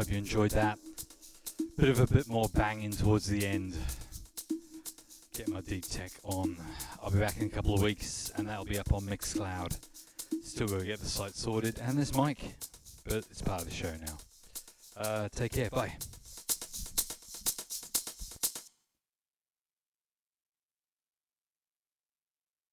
Hope you enjoyed that. Bit of a bit more banging towards the end. Get my deep tech on. I'll be back in a couple of weeks, and that'll be up on Mixcloud. Still gotta get the site sorted, and this mic, but it's part of the show now. Uh, take care. Bye.